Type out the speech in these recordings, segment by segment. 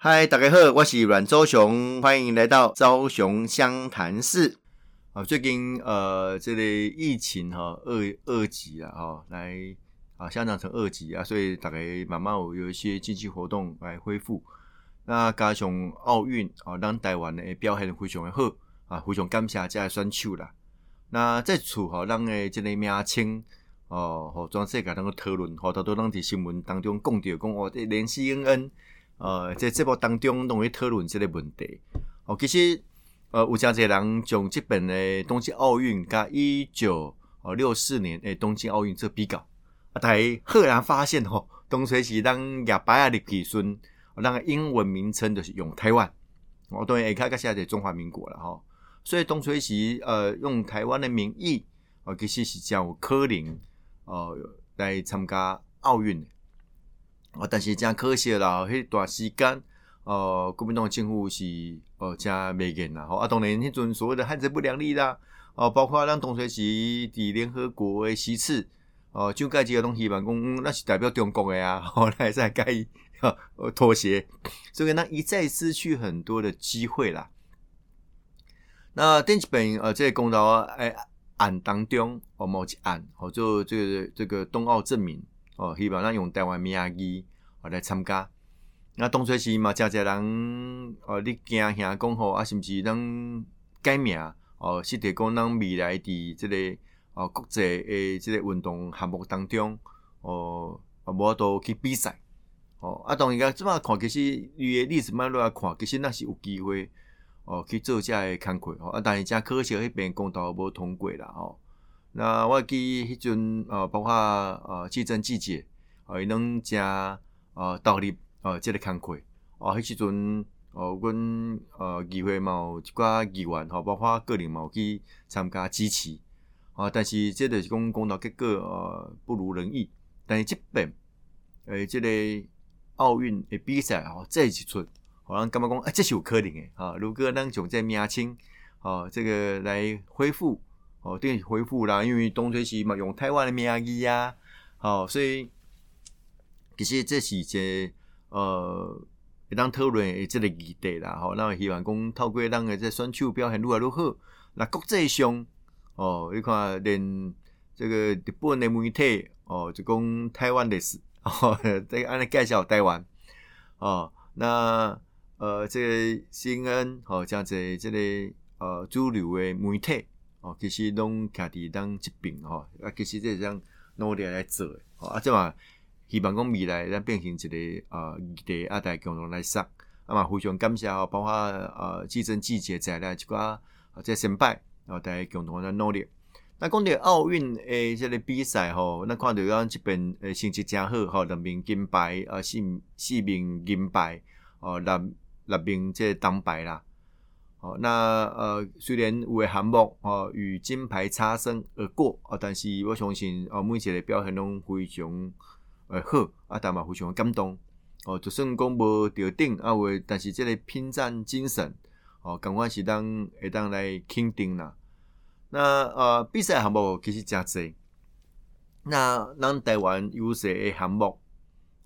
嗨，大家好，我是阮周雄，欢迎来到周雄湘潭市。啊，最近呃，这类疫情哈二二级啊，哈，来啊，下降成二级啊，所以大概慢慢有有一些经济活动来恢复。那加上奥运啊，让台湾的表现非常的好啊，非常感谢这选手啦。那在处哈，让诶这个名称哦，和全世界能够讨论，好多都让伫新闻当中讲到讲哦，这联系恩恩。呃，在节目当中，拢会讨论这个问题。哦，其实，呃，有真侪人将这本的东京奥运甲一九哦六四年诶东京奥运做比较，啊，大家赫然发现吼，东水是当亚白亚的子孙，个英文名称就是用台湾，哦，当然也看个现在中华民国了吼。所以东水是呃用台湾的名义，哦，其实是叫柯林，呃，来参加奥运。哦，但是真可惜啦，迄段时间，呃，国民党政府是呃真袂见啦。吼，啊，当然迄阵所谓的汉贼不良力啦，哦，包括咱董水是伫联合国诶席次，哦，就介几个东西望讲那是代表中国诶啊，后来再改妥协，所以呢一再失去很多的机会啦。那电子本呃，这公道诶案当中，哦，某一案，哦，就这个这个冬奥证明。哦，希望咱用台湾名义哦来参加。那当初是嘛，真侪人哦，你惊吓讲吼啊，是毋是咱改名哦？是得讲咱未来伫即个哦国际诶即个运动项目当中哦，啊无都去比赛哦。啊，当然个即马看，其实伊诶历史脉络来看，其实那是有机会哦去做遮诶工课哦。啊，但是真可惜，迄边公道无通过啦吼。那我记迄阵呃，包括呃，季增季节，呃，能加呃，倒立呃，即个工课，哦，迄时阵哦，阮呃，议会嘛有一寡议员吼，包括个人嘛有去参加支持，啊，但是即个是讲讲到结果呃，不如人意。但是即边诶，即个奥运诶比赛吼，再一出，好像感觉讲，啊，这是有可能诶，哈，如果咱从这名称，哦，这个来恢复。哦，电回复啦，因为东吹西嘛，用台湾的名义呀，好，所以其实这是一个呃，一当讨论诶，这个议题啦，吼，那希望讲透过咱诶这选手表现愈来愈好，那国际上哦，你看连这个日本的媒体哦，就讲台湾的事，哦，这个安尼介绍台湾，哦，那呃，这个新恩哦，这样子这个呃主流的媒体。哦，其实拢徛伫当一边吼，啊，其实这是咱努力来做诶吼，啊，即嘛希望讲未来咱变成一个呃议题啊，大家共同来说，啊嘛非常感谢哦，包括呃季争季节在内一寡啊这先败，啊大家共同来努力。那讲到奥运诶，即个比赛吼，那看到咱这边诶成绩真好吼，两名金牌啊，四四名银牌，哦六六名这铜牌啦。哦，那呃，虽然有诶项目哦与金牌擦身而过哦，但是我相信哦，每一个表现拢非常呃好啊，但嘛非常感动哦。就算讲无得顶啊，为但是这个拼战精神哦，赶快是当会当来肯定啦。那呃，比赛项目其实真济，那咱台湾优势诶项目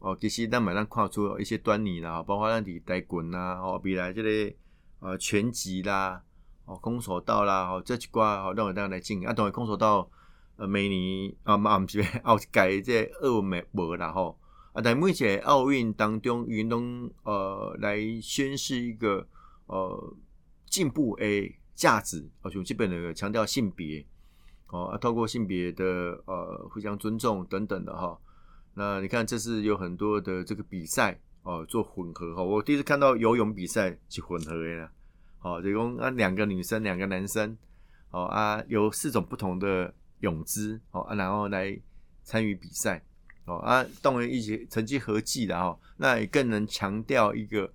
哦，其实咱嘛咱看出一些端倪啦，包括咱伫台棍啊，哦，未来这个。呃，拳击啦，哦，空手道啦，哦，这几挂哦，让我大家来进啊。当然，空手道，呃，美尼啊，嘛唔是 奥改这二美无啦吼啊。但目前奥运当中，运动呃来宣示一个呃进步诶价值，而且基本的强调性别哦，啊，透过性别的呃互相尊重等等的哈。那你看，这是有很多的这个比赛。哦，做混合哈，我第一次看到游泳比赛是混合的，哦，就讲啊两个女生，两个男生，哦啊有四种不同的泳姿，哦啊然后来参与比赛，哦啊动员一起成绩合计的哈，那也更能强调一个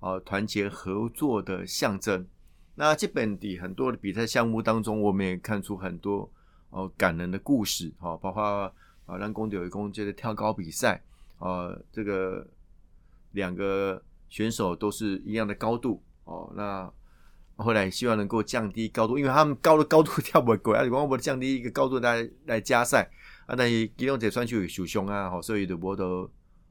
哦团结合作的象征。那基本的很多的比赛项目当中，我们也看出很多哦感人的故事，哦，包括啊让公有一公这个跳高比赛，呃这个。两个选手都是一样的高度哦，那后来希望能够降低高度，因为他们高的高度跳不过啊，如果我降低一个高度来来加赛啊，但是其中这选手有受伤啊，所以就无得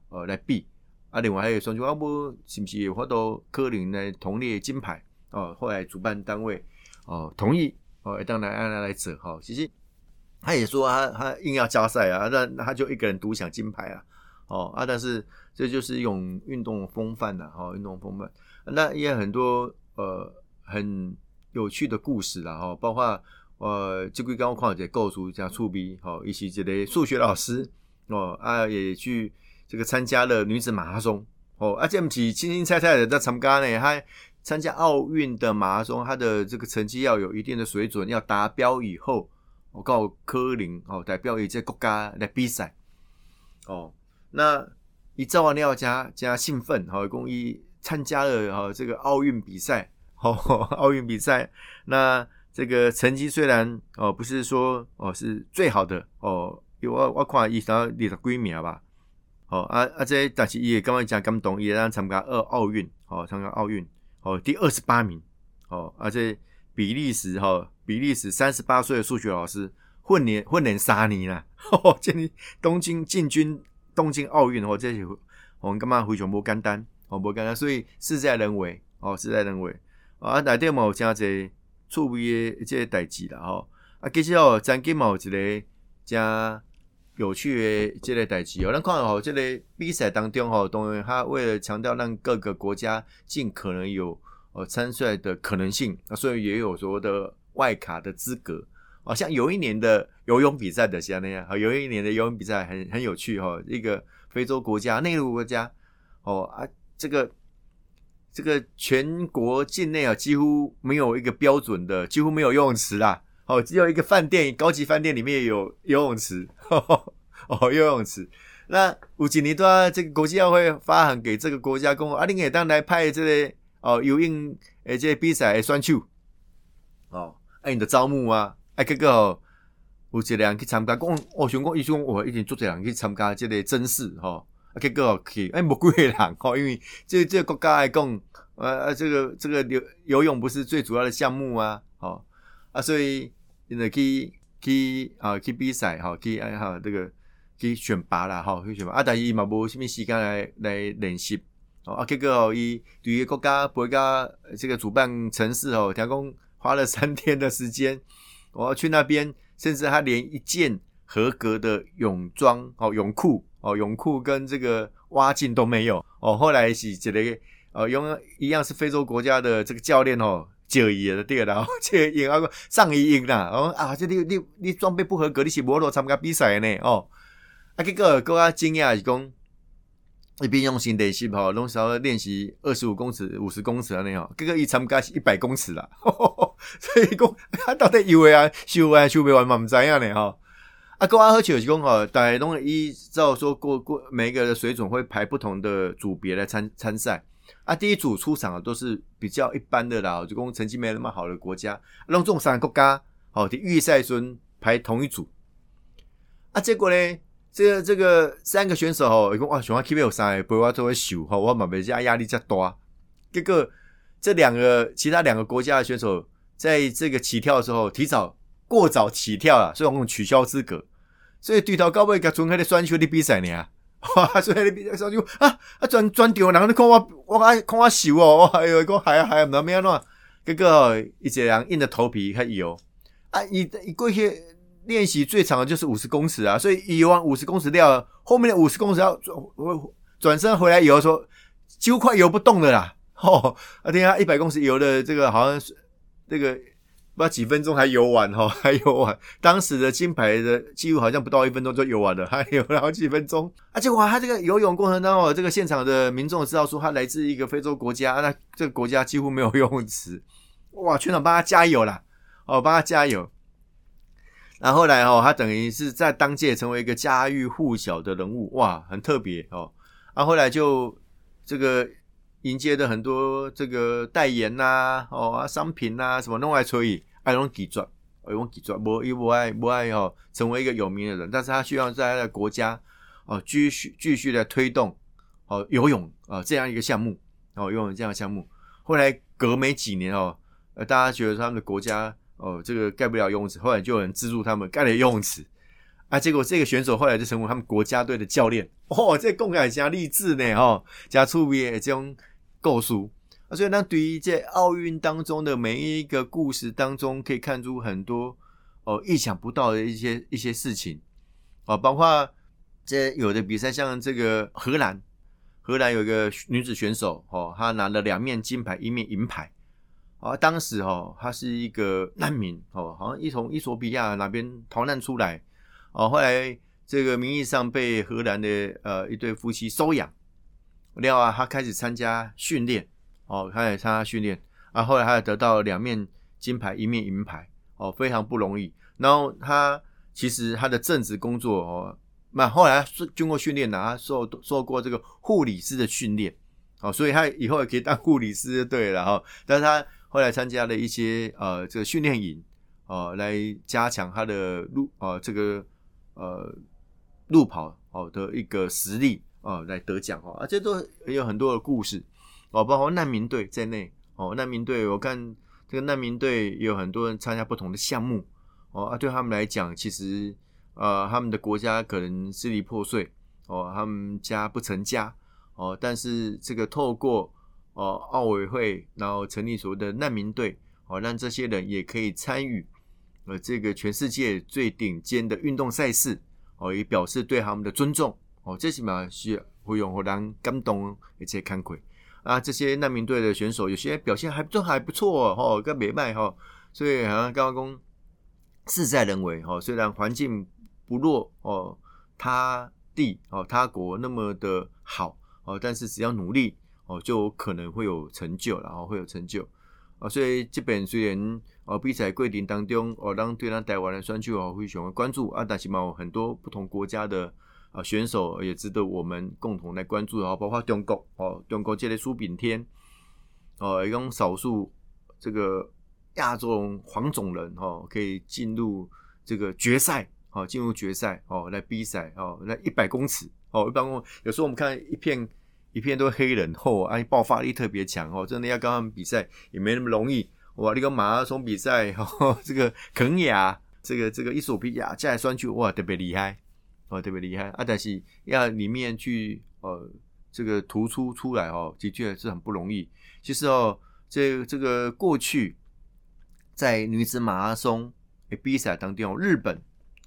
呃来比啊，另外还有双啊，不是不是有法度可能来同列金牌哦？后来主办单位哦同意哦，当然按他来走哈。其实他也说他他硬要加赛啊，那他就一个人独享金牌啊，哦啊，但是这就是一种运动风范呐，哈，运动风范。那也很多呃很有趣的故事啦，哈，包括呃，这个刚刚看者构筑加触笔，哈，一起这类数学老师哦啊，也去。这个参加了女子马拉松哦，而且不是轻轻菜菜的在参加呢，他参加奥运的马拉松，他的这个成绩要有一定的水准，要达标以后，我告柯林哦，代表一些国家来比赛哦。那一照完要加加兴奋，好，公益参加了哈这个奥运比赛，哦，奥运比赛，那这个成绩虽然哦不是说哦是最好的哦，因为我我看伊想要列个几名吧。哦啊啊！这但是伊也刚刚讲感动，也让参加二奥运，哦参加奥运，哦第二十八名，哦而且比利时哈，比利时三十八岁的数学老师混年混年三年啦，建立东京进军东京奥运哦，这些我们干嘛非常不简单，哦不简单，所以事在人为，哦事在人为啊！内底嘛有真侪趣味的这些代志啦，吼啊，其实哦，曾经嘛有一个加。有趣的这类代志哦，咱看吼，这类比赛当中吼，当然他为了强调让各个国家尽可能有呃参赛的可能性，啊，所以也有所谓的外卡的资格。哦，像有一年的游泳比赛的像那样，有一年的游泳比赛很很有趣哈，一个非洲国家、内陆国家，哦啊，这个这个全国境内啊，几乎没有一个标准的，几乎没有游泳池啦。哦，只有一个饭店，高级饭店里面有 游泳池，哦，游泳池。那有几年都要这个国际奥会发函给这个国家公，啊，你也当来派这个哦游泳诶这个比赛的选手，哦，哎，你的招募啊，哎，这个哦，有几个人去参加，讲哦，想讲，伊想我一定做这人去参加这个甄试，哈，啊结果去，哎，无几个人，哦，因为这这个国家来讲，呃，这个这个游游泳不是最主要的项目啊，哦，啊，所以。现在去去啊去比赛哈，去啊哈这个去选拔啦哈，去选拔啊，但是伊嘛无什么时间来来练习哦啊，结果哦，伊对于国家国家这个主办城市哦，听讲花了三天的时间，我要去那边，甚至他连一件合格的泳装哦泳裤哦泳裤跟这个蛙镜都没有哦，后来是这个哦用一样是非洲国家的这个教练哦。就伊的对啦，这赢啊个上一赢啦，哦啊，这你你你装备不合格，你是无落参加比赛呢哦。啊，结果更加惊讶是讲，一边用心练习吼，拢是要练习二十五公尺、五十公尺安尼哦。结果伊参加是一百公尺啦，所以讲他 到底以为啊修啊修不完嘛，唔知影呢吼。啊，更加好笑是讲吼，大家拢依照说过过每一个的水准会排不同的组别来参参赛。啊，第一组出场的都是比较一般的啦，就讲成绩没那么好的国家，让这种三个国家，好，的预赛中排同一组。啊，结果呢，这个这个三个选手吼，一共哇，选 K 有三个，不我都会秀吼，我嘛比较压力较大。结果这两个其他两个国家的选手，在这个起跳的时候提早过早起跳了，所以我们取消资格。所以对头高位甲准开的选手的比赛呢。哇！所以你比赛上就啊啊转转掉，然后你看我我爱看我笑哦，我哎呦讲还还唔知咩喏，这个一些人硬着头皮去游啊！伊伊过去练习最长的就是五十公尺啊，所以游完五十公尺掉，后面的五十公尺要转转身回来游，说几乎快游不动了啦！哦，啊，等下 一百公尺游的这个好像是这个。不知道几分钟还游完哈，还游完。当时的金牌的记录好像不到一分钟就游完了，还游了好几分钟。而且哇，他这个游泳过程当中，这个现场的民众知道说他来自一个非洲国家，那这个国家几乎没有游泳池。哇，全场帮他加油啦，哦，帮他加油。然后来哦，他等于是在当届成为一个家喻户晓的人物，哇，很特别哦。然后来就这个。迎接的很多这个代言呐，哦啊商品呐，什么弄来吹，爱用几转，爱用几转，不不爱不爱哦，成为一个有名的人，但是他需要在他的国家哦继续继续的推动哦游泳啊这样一个项目哦游泳这样的项目，后来隔没几年哦，呃大家觉得他们的国家哦这个盖不了游泳池，后来就有人资助他们盖了游泳池。啊，结果这个选手后来就成为他们国家队的教练。哦，这共感加励志呢，哈，加出别这种构书啊，所以呢，对于在奥运当中的每一个故事当中，可以看出很多哦意想不到的一些一些事情哦，包括这有的比赛，像这个荷兰，荷兰有一个女子选手哦，她拿了两面金牌，一面银牌。啊，当时哦，她是一个难民哦，好像一从伊索比亚那边逃难出来哦，后来这个名义上被荷兰的呃一对夫妻收养，另外她开始参加训练哦，开始参加训练啊，后来他得到两面金牌，一面银牌哦，非常不容易。然后他其实他的正职工作哦，那后来经过训练呢，他受受过这个护理师的训练哦，所以他以后也可以当护理师对了哈，但是他。后来参加了一些呃这个训练营，哦，来加强他的路呃这个呃路跑哦的一个实力哦来得奖哦，啊这都有很多的故事哦，包括难民队在内哦，难民队我看这个难民队有很多人参加不同的项目哦啊，对他们来讲，其实呃他们的国家可能支离破碎哦，他们家不成家哦，但是这个透过哦，奥委会然后成立所谓的难民队，哦，让这些人也可以参与，呃，这个全世界最顶尖的运动赛事，哦，也表示对他们的尊重，哦，最起码是会用互人感动而且慷慨啊。这些难民队的选手有些表现还都还不错哦，跟美迈哈，所以好像刚刚讲事在人为哈，虽然环境不弱哦，他地哦他国那么的好哦，但是只要努力。哦，就可能会有成就，然后会有成就所以这本虽然哦比赛规定当中哦，让对咱台湾的选手哦非常关注啊，但是嘛很多不同国家的啊选手也值得我们共同来关注啊，包括中国哦，中国这类苏炳添哦，一种少数这个亚洲黄种人哦，可以进入这个决赛哦，进入决赛哦来比赛哦，来一百公尺哦，一百公有时候我们看一片。一片都黑人哦，哎，爆发力特别强哦，真的要跟他们比赛也没那么容易哇！那个马拉松比赛，这个肯亚，这个这个伊索比亚，加来算去哇，特别厉害哦，特别厉害啊！但是要里面去呃，这个突出出来哦，的确是很不容易。其实哦，这这个过去在女子马拉松比赛当中，日本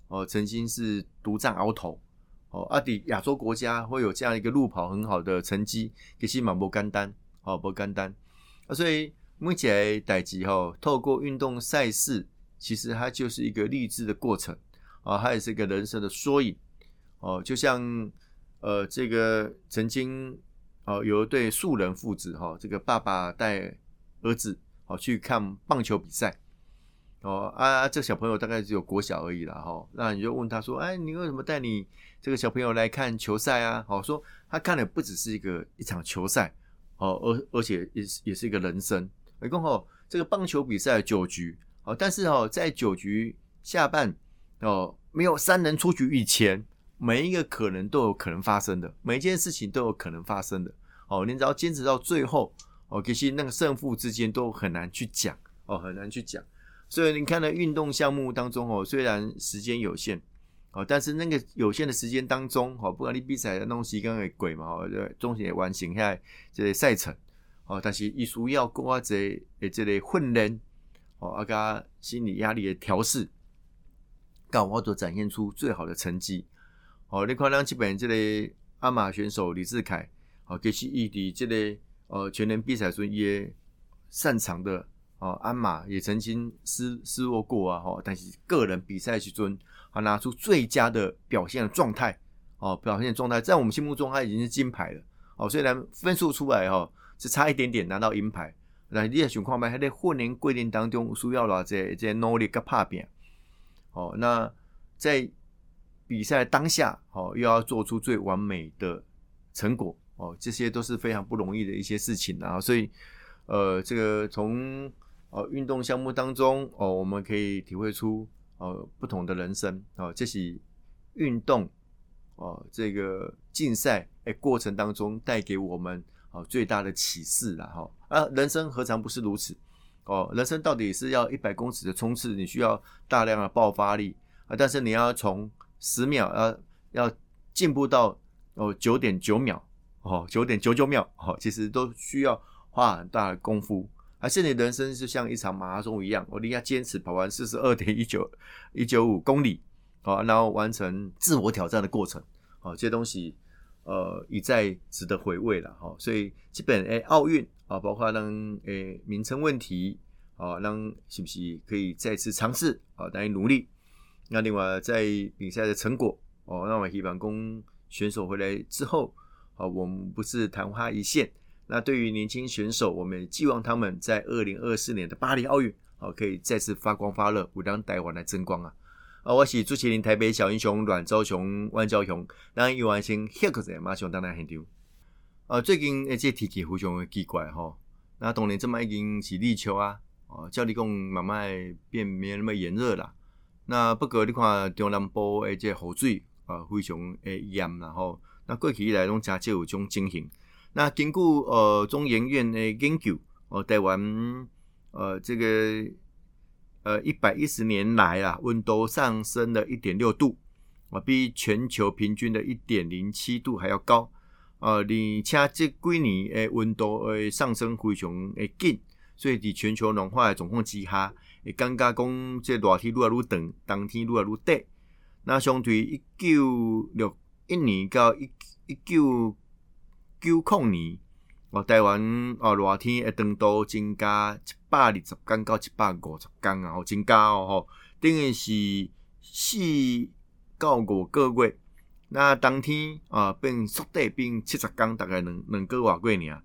哦曾经是独占鳌头。哦，阿迪亚洲国家会有这样一个路跑很好的成绩，其实蛮不简单，哦，不简单啊。所以目前代级哈，透过运动赛事，其实它就是一个励志的过程啊，它也是一个人生的缩影哦。就像呃，这个曾经哦，有一对素人父子哈，这个爸爸带儿子哦去看棒球比赛。哦啊，这小朋友大概只有国小而已啦，哈。那你就问他说：“哎，你为什么带你这个小朋友来看球赛啊？”好，说他看的不只是一个一场球赛，哦，而而且也是也是一个人生。一共哦，这个棒球比赛九局，哦，但是哦，在九局下半哦，没有三人出局以前，每一个可能都有可能发生的，每一件事情都有可能发生的。哦，你只要坚持到最后，哦，其实那个胜负之间都很难去讲，哦，很难去讲。所以你看呢，运动项目当中哦，虽然时间有限哦，但是那个有限的时间当中哦，不管你比赛的东西跟个鬼嘛哦，终也完成下这个赛程哦，但是艺术要过这诶这类训练哦，啊加心理压力的调试，搞我都展现出最好的成绩哦。你看咱基本这类阿马选手李志凯哦，其实伊伫这类呃全能比赛中也擅长的。哦，鞍马也曾经失失落过啊，哈，但是个人比赛时尊，他拿出最佳的表现的状态，哦，表现状态在我们心目中他已经是金牌了，哦，虽然分数出来哈是差一点点拿到银牌，那你的情况嘛，还在训练规定当中需要了这这努力跟拍拼，哦，那在比赛当下，哦，又要做出最完美的成果，哦，这些都是非常不容易的一些事情啊，所以，呃，这个从哦，运动项目当中哦，我们可以体会出哦不同的人生哦，这是运动哦这个竞赛诶过程当中带给我们哦最大的启示了哈啊，人生何尝不是如此哦？人生到底是要一百公尺的冲刺，你需要大量的爆发力啊，但是你要从十秒，要要进步到哦九点九秒，哦九点九九秒，哦，其实都需要花很大的功夫。而且你人生就像一场马拉松一样，我一定要坚持跑完四十二点一九一九五公里，哦，然后完成自我挑战的过程，哦，这些东西呃一再值得回味了，哈。所以基本诶奥运啊，包括让诶名称问题。啊，让是不是可以再次尝试啊？等于努力。那另外在比赛的成果哦，那我希望供选手回来之后啊，我们不是昙花一现。那对于年轻选手，我们寄望他们在二零二四年的巴黎奥运啊，可以再次发光发热，为让台湾来争光啊！啊，我是朱麒麟，台北小英雄阮昭雄、万昭雄，让伊完成下个在马上当然很丢。啊，最近诶，这天气非常的奇怪哈。那当然这么已经是立秋啊。哦，照你讲，慢慢变没那么炎热啦。那不过你看中南部诶，这雨水啊，非常诶严然后，那过去以来拢真少有种情形。那根据呃中研院诶研究，哦，台湾呃这个呃一百一十年来啊，温度上升了一点六度，啊，比全球平均的一点零七度还要高。呃，而且这几年诶温度诶上升非常诶紧。所以，伫全球暖化的状况之下，会感觉讲这热天愈来愈长，冬天愈来愈短。那相对一九六一年到一一九九零年，哦，台湾哦热天会长度增加一百二十天到一百五十天啊，增加哦吼，等于是四到五个月。那冬天啊变缩短，变七十天，大概两两个外月尔。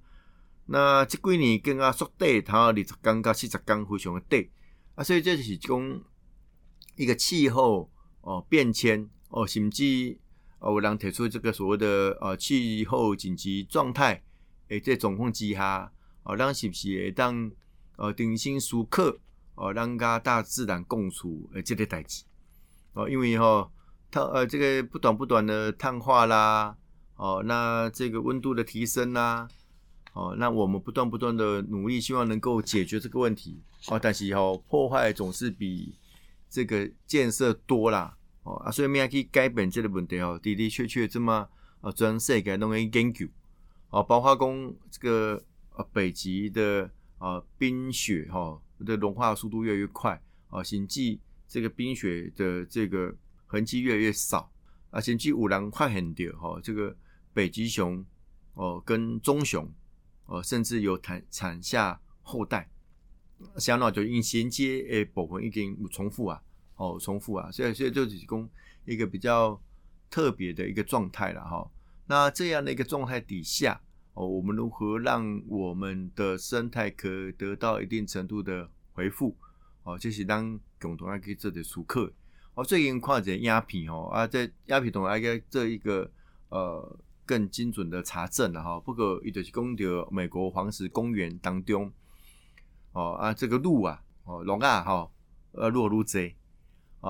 那即几年更加缩短，它二十天到四十天非常的短啊，所以这就是讲一个气候哦变迁哦，甚至哦有人提出这个所谓的呃气候紧急状态诶，这状况之下哦，让是不是会当呃定心舒克哦，让家大自然共处诶，这个代志哦，因为吼它呃这个不短不短的碳化啦哦，那这个温度的提升啦。哦，那我们不断不断的努力，希望能够解决这个问题。哦，但是哦，破坏总是比这个建设多啦。哦啊，所以要去改变这个问题哦，的的确确这么啊，全世界弄个研究。哦，包括讲这个呃北极的啊冰雪哈的融化速度越来越快。啊，甚至这个冰雪的这个痕迹越来越少。啊，甚至五郎快很多哈，这个北极熊哦跟棕熊。哦，甚至有产产下后代，相当就因衔接诶部分已经重复啊，哦，重复啊，所以所以就提供一个比较特别的一个状态了哈。那这样的一个状态底下，哦，我们如何让我们的生态可得到一定程度的回复？哦，就是当共同来去做的熟客。哦，最近看一个鸦片哦，啊，在鸦片同来个这一个呃。更精准的查证了哈，不过伊就是讲到美国黄石公园当中，哦啊这个鹿啊，哦龙啊哈，呃鹿啊鹿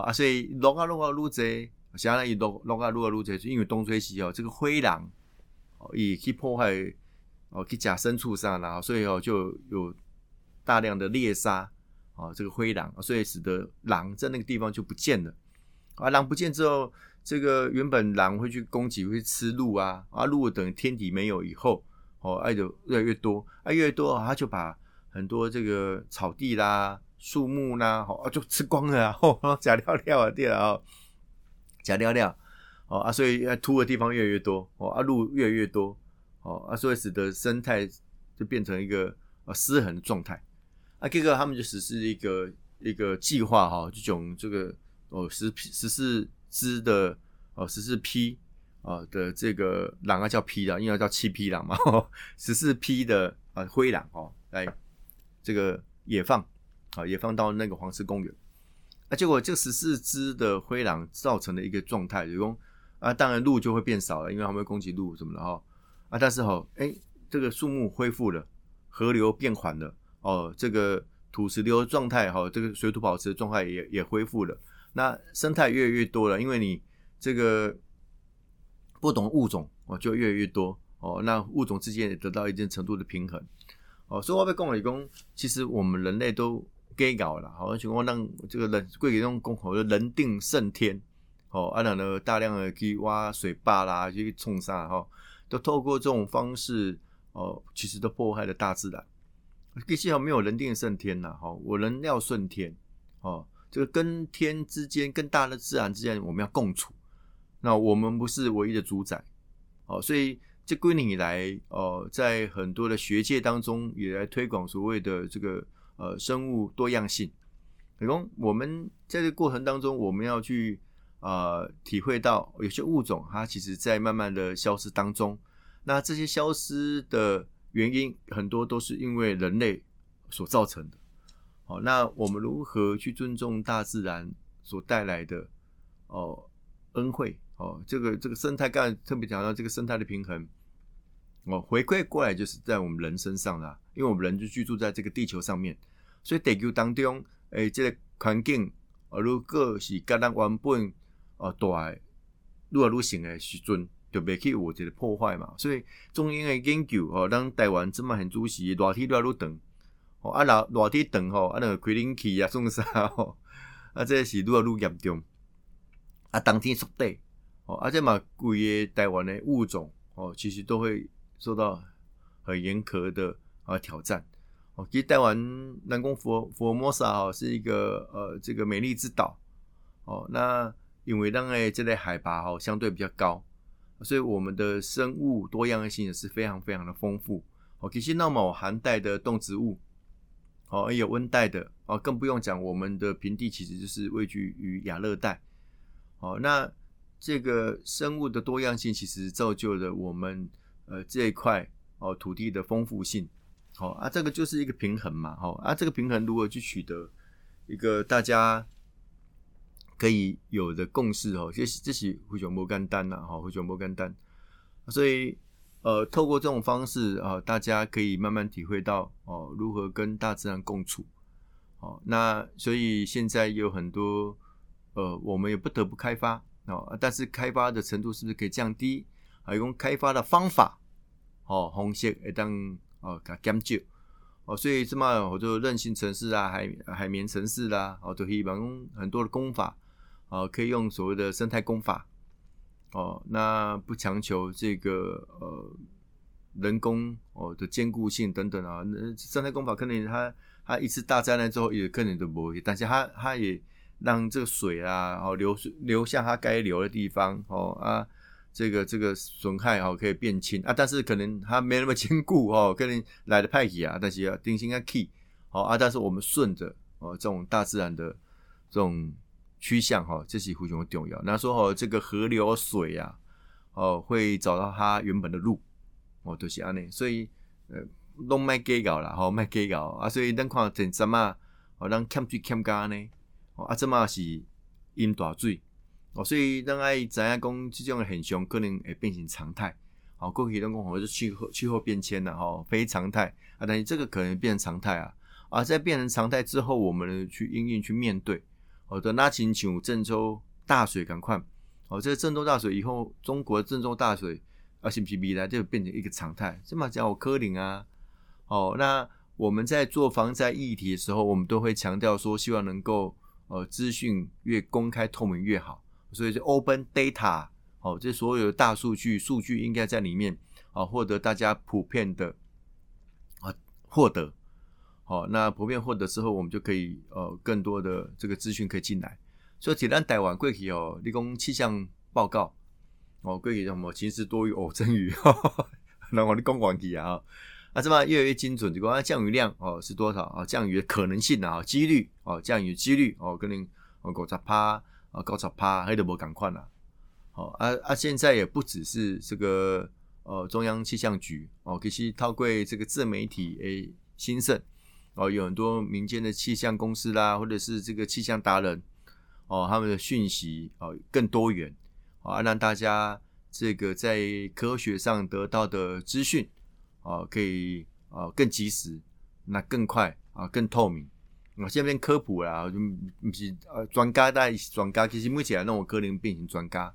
啊所以龙啊鹿啊鹿贼，相当于龙龙啊鹿啊鹿贼，是因为东吹西哦，这个灰狼哦也去破坏哦去假牲畜上啦，所以哦就有大量的猎杀哦这个灰狼，所以使得狼在那个地方就不见了，啊狼不见之后。这个原本狼会去攻击、会吃鹿啊，啊鹿等天敌没有以后，哦，爱就越来越多，啊越多，他就把很多这个草地啦、树木啦，哦就吃光了啊，哦假料料啊，对啊，假料料，哦啊，所以秃的地方越来越多，哦啊鹿越来越多，哦啊，所以使得生态就变成一个呃失衡的状态，啊，这个他们就实施一个一个计划哈，这种这个哦实实施。只的哦十四批啊的这个狼啊叫批的，应该叫七匹狼嘛，十四批的啊灰狼哦来这个野放啊也放到那个黄石公园，啊结果这十四只的灰狼造成的一个状态，如果啊当然鹿就会变少了，因为它们会攻击鹿什么的哈啊但是哈哎这个树木恢复了，河流变缓了哦这个土石流状态哈这个水土保持的状态也也恢复了。那生态越来越多了，因为你这个不同物种哦就越来越多哦，那物种之间也得到一定程度的平衡哦。所以我被讲了一讲，其实我们人类都给搞了，好像情况让这个人贵给用共和的人定胜天哦，啊，然后大量的去挖水坝啦，去冲沙哈，都透过这种方式哦，其实都破坏了大自然。其实没有人定胜天呐，哈，我人要顺天，哦，这个跟天之间、跟大的自然之间，我们要共处。那我们不是唯一的主宰，哦，所以这归你以来，哦，在很多的学界当中也来推广所谓的这个呃生物多样性。比如我们在这过程当中，我们要去啊体会到有些物种它其实在慢慢的消失当中。那这些消失的原因很多都是因为人类所造成的。好，那我们如何去尊重大自然所带来的哦恩惠？哦，这个这个生态，刚才特别讲到这个生态的平衡，哦，回馈过来就是在我们人身上啦，因为我们人就居住在这个地球上面，所以地球当中，诶，这个环境，啊，如果是甲咱原本哦大，愈来愈成的时阵，就袂去有这个破坏嘛。所以中央诶研究，哦，咱台湾这么很主席，热天愈来愈长，哦，啊热热天长吼，啊那个开冷气啊，送啥吼，啊这是愈来愈严重，啊冬天缩短。哦，啊这嘛，规个台湾诶物种哦，其实都会受到很严苛的啊挑战。哦，其实台湾南宫佛佛摩萨哦是一个呃这个美丽之岛。哦，那因为当然这类海拔哦相对比较高，所以我们的生物多样性也是非常非常的丰富。哦，其实那么寒带的动植物，哦也有温带的，哦更不用讲我们的平地其实就是位居于亚热带。哦，那。这个生物的多样性其实造就了我们呃这一块哦土地的丰富性，好啊，这个就是一个平衡嘛，好啊，这个平衡如何去取得一个大家可以有的共识哦，这是这是非常不简单呐，哈，非常不简单，所以呃，透过这种方式啊，大家可以慢慢体会到哦，如何跟大自然共处，哦，那所以现在有很多呃，我们也不得不开发。哦，但是开发的程度是不是可以降低？还用开发的方法，哦，红色会当哦，加减少哦，所以这么我就韧性城市啊，海海绵城市啦，哦，都希望很多的功法，哦，可以用所谓的生态功法，哦，那不强求这个呃人工哦的坚固性等等啊，那生态功法可能它它一次大灾难之后也可能都不会，但是它它也。让这个水啊，哦流流向它该流的地方，哦啊，这个这个损害哦可以变轻啊，但是可能它没那么坚固哦，可能来的派系啊，但是要定心啊 key，哦啊，但是我们顺着哦这种大自然的这种趋向哈，这是非常重要。那说哦这个河流水啊，哦会找到它原本的路，哦都是安尼，所以呃拢卖计较啦，吼卖计较啊，所以咱看真什么，哦咱欠水欠干呢？哦，啊，这嘛是淹大水哦，所以咱爱知影讲即种现象可能会变成常态。哦，过去咱讲或者气候气候变迁了吼，非常态啊，但是这个可能变成常态啊。啊，在变成常态之后，我们去应应去面对。哦，的那请像郑州大水赶快哦，这个郑州大水以后，中国郑州大水啊，是不是未来就变成一个常态？这么讲我科林啊，哦，那我们在做防灾议题的时候，我们都会强调说，希望能够。呃，资讯越公开透明越好，所以就 open data，哦，这所有的大数据数据应该在里面啊，获得大家普遍的啊获得，好，那普遍获得之后，我们就可以呃更多的这个资讯可以进来。所以简单台湾过去哦，立功气象报告哦，过去什么晴时多雨偶阵雨，那我你讲完去啊。那这么越来越精准，就讲降雨量哦是多少啊？降雨的可能性啊，几率哦，降雨几率哦，可能哦五十趴啊，高十趴，还得无赶快啦。好啊啊，现在也不只是这个呃中央气象局哦，其实透过这个自媒体诶兴盛哦，有很多民间的气象公司啦，或者是这个气象达人哦，他们的讯息哦更多元啊，让大家这个在科学上得到的资讯。哦，可以啊，更及时，那更快啊，更透明。我，下面科普啦，就不是呃专家带专家，其实目前那种可能变成专家。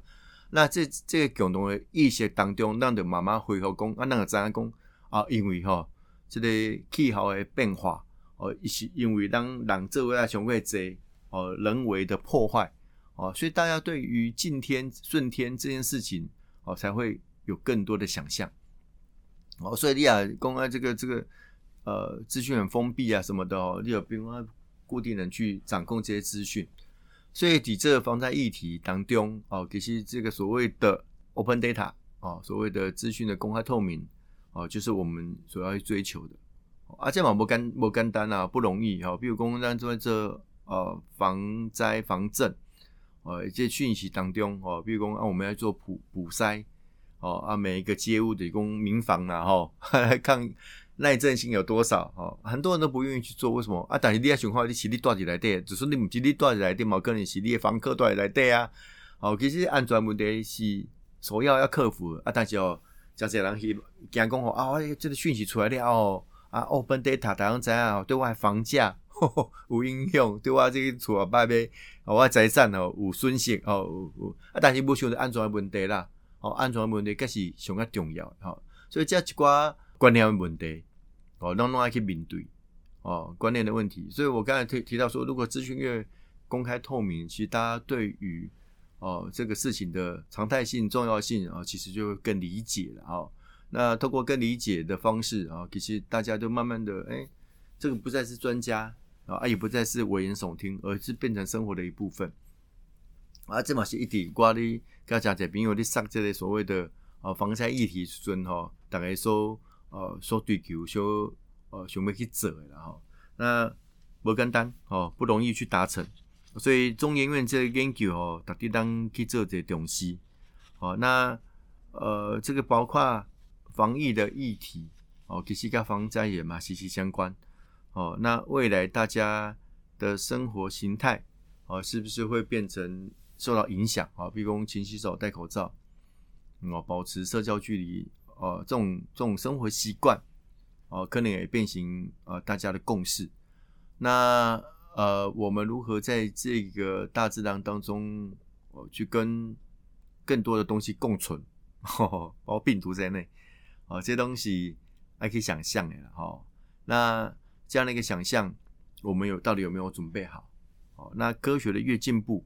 那这这个共同的意识当中，让的慢慢恢复讲啊，那个怎样讲啊？因为哈，这个气候的变化哦，是因为当人做啊，上会济哦，人为的破坏哦，所以大家对于敬天顺天这件事情哦，才会有更多的想象。哦，所以你啊，公安这个这个呃资讯很封闭啊什么的哦，你有不用固定人去掌控这些资讯，所以抵这防灾议题当中哦，其实这个所谓的 open data 哦，所谓的资讯的公开透明哦，就是我们所要去追求的。啊，这嘛不干不简单啊，不容易哈。比如讲，咱做这呃防灾防震，呃，这讯息当中哦，比如讲啊，我们要做普普筛哦，啊，每一个街屋的公民房啊，哈，看耐震性有多少哦，很多人都不愿意去做，为什么啊？但是你要想看，你是你住伫内底，只是你唔是你住伫内底嘛，可能是你的房客住伫内底啊。哦，其实安全问题是首要要克服啊，但是哦，真侪人去惊讲哦，啊，这个讯息出来了哦。啊，open data 大家知影对外房价 有影响，对我这个厝啊摆卖，我财产哦有损失哦，啊，但是不想着安全问题啦，哦，安全问题更是上较重要，吼，所以这一寡观念的问题，哦，拢拢爱去面对，哦，观念的问题，所以我刚才提提到说，如果资讯越公开透明，其实大家对于哦这个事情的常态性、重要性啊，其实就更理解了，哦。那透过更理解的方式啊，其实大家都慢慢的，哎，这个不再是专家啊，也不再是危言耸听，而是变成生活的一部分。啊，这嘛是一点瓜哩，跟家姐朋友你上这类所谓的啊防灾议题时阵哈，大概说呃说追求说呃想要去做的哈，那不简单哦，不容易去达成，所以中研院这个研究哦，特地当去做这东西，哦，那呃这个包括。防疫的议题哦，其实跟防灾也嘛息息相关哦。那未来大家的生活形态哦，是不是会变成受到影响啊？比如说勤洗手、戴口罩哦，保持社交距离哦，这种这种生活习惯哦，可能也变形呃大家的共识。那呃，我们如何在这个大自然当中哦，去跟更多的东西共存，包括病毒在内？哦，这些东西还可以想象的哈。那这样的一个想象，我们有到底有没有准备好？哦，那科学的越进步，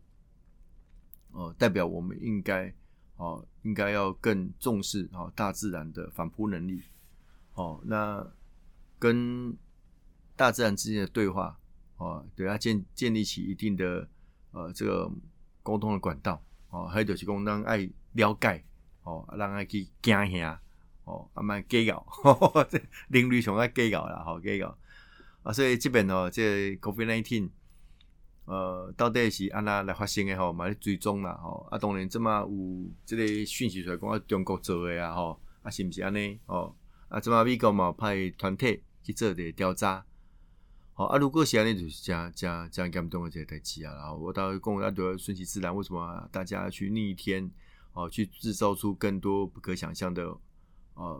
哦，代表我们应该哦，应该要更重视哦大自然的反扑能力。哦，那跟大自然之间的对话，哦，对要建建立起一定的呃这个沟通的管道。哦，还有就是讲让爱了解，哦，让爱去惊吓。哦，慢慢计较，这邻居上爱计较啦，吼计较啊，所以这边哦，这 COVID nineteen，呃，到底是安那来发生的吼，嘛咧追踪啦，吼。啊，当然这么有这个讯息出来讲啊，中国做的啊，吼。啊，是毋是安尼？哦啊，这么美国嘛派团体去做个调查，好啊，如果是安尼，就是加加加严重的这个代志啊，然后我倒会讲，那要顺其自然，为什么大家去逆天，哦，去制造出更多不可想象的？啊，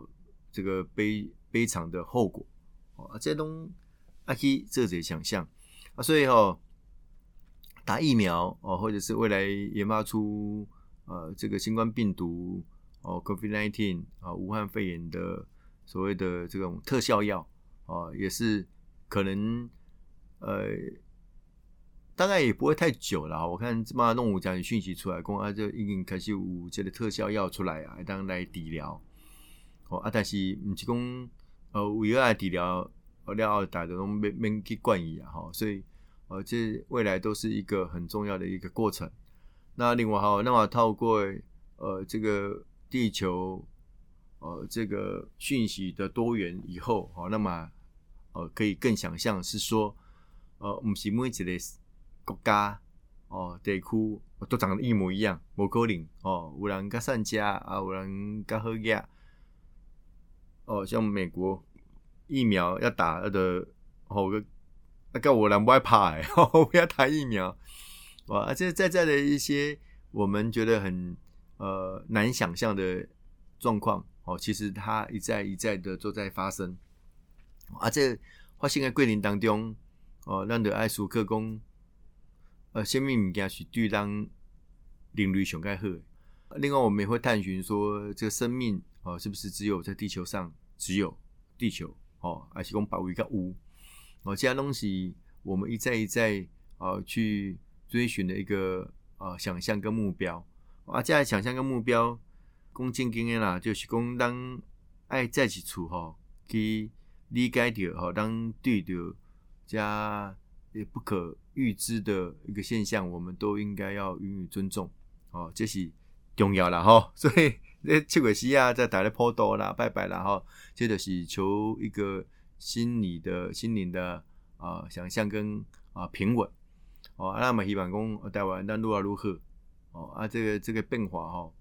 这个悲悲惨的后果，啊，这东阿基这些想象。啊，所以吼，打疫苗哦，或者是未来研发出呃这个新冠病毒哦，COVID nineteen 啊，武汉肺炎的所谓的这种特效药啊，也是可能呃，大概也不会太久了。我看这么弄五讲讯息出来，公啊，就已经开始有这个特效药出来啊，当来治疗。哦啊，但是毋是讲呃，为了治疗呃了后，大家拢免免去管伊啊，吼，所以呃，这未来都是一个很重要的一个过程。那另外好，那么透过呃这个地球呃这个讯息的多元以后，好，那么呃可以更想象是说呃，毋是每一个国家哦地区都长得一模一样，无可能哦，有人较善家啊，有人较好业。哦，像美国疫苗要打的，哦个那个我人不爱怕哎，不要打疫苗哇！而且在在的一些我们觉得很呃难想象的状况哦，其实它一再一再的都在发生啊。且发生在桂林当中哦，让的爱苏克工呃，生命物件是对当人类上盖好。另外，我们也会探寻说这个生命。哦，是不是只有在地球上只有地球？哦，还是讲保一个屋？哦，这样东西我们一再一再啊去追寻的一个呃想象跟目标啊，这样想象跟目标，讲正经的啦，就是讲当爱在一处吼，去理解到吼，当对着加也不可预知的一个现象，我们都应该要予以尊重哦，这是重要啦吼。所以这七月时啊，在打咧坡道啦、拜拜啦吼，这就是求一个心理的心灵的啊想象跟啊平稳哦。那么希望讲台湾咱愈来愈好哦啊，这个这个变化吼，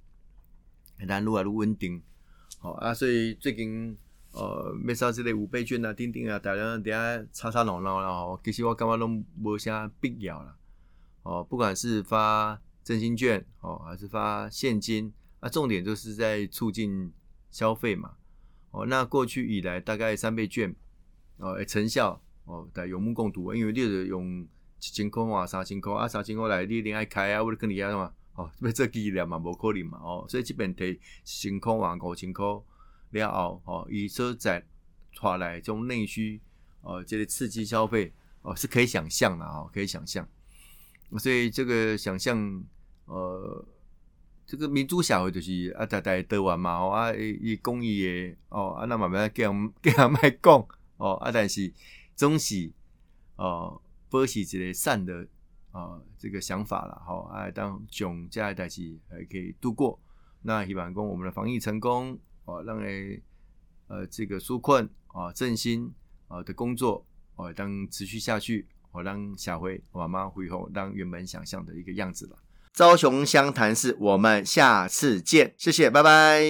咱愈来愈稳定哦啊，所以最近。呃，要收即个五倍券啊、钉钉啊，大家底下吵吵闹闹啦吼，其实我感觉拢无啥必要啦。哦，不管是发振兴券哦，还是发现金，啊，重点就是在促进消费嘛。哦，那过去以来大概三倍券哦，成效哦，大有目共睹。因为你是用一千块啊、三千块啊、三千块来，你一定爱开啊，或者跟你啊嘛，哦，要做纪念嘛，无可能嘛，哦，所以这边提一千块啊、五千块。了后，哦，以车载出来种内需，哦，这个刺激消费，哦，是可以想象的哦，可以想象。所以这个想象，呃，这个民主社会就是啊，大家得完嘛，哦，啊，以公益的，哦，啊，那慢慢给人给人卖讲，哦，啊，但是总是，哦，保持一个善的，啊，这个想法了，好，啊，当囧这样代志还可以度过。那希望讲我们的防疫成功。哦，让诶，呃，这个纾困啊、振兴啊的工作哦，当持续下去，哦，让下回慢慢恢复，当原本想象的一个样子了。朝雄湘潭市，我们下次见，谢谢，拜拜。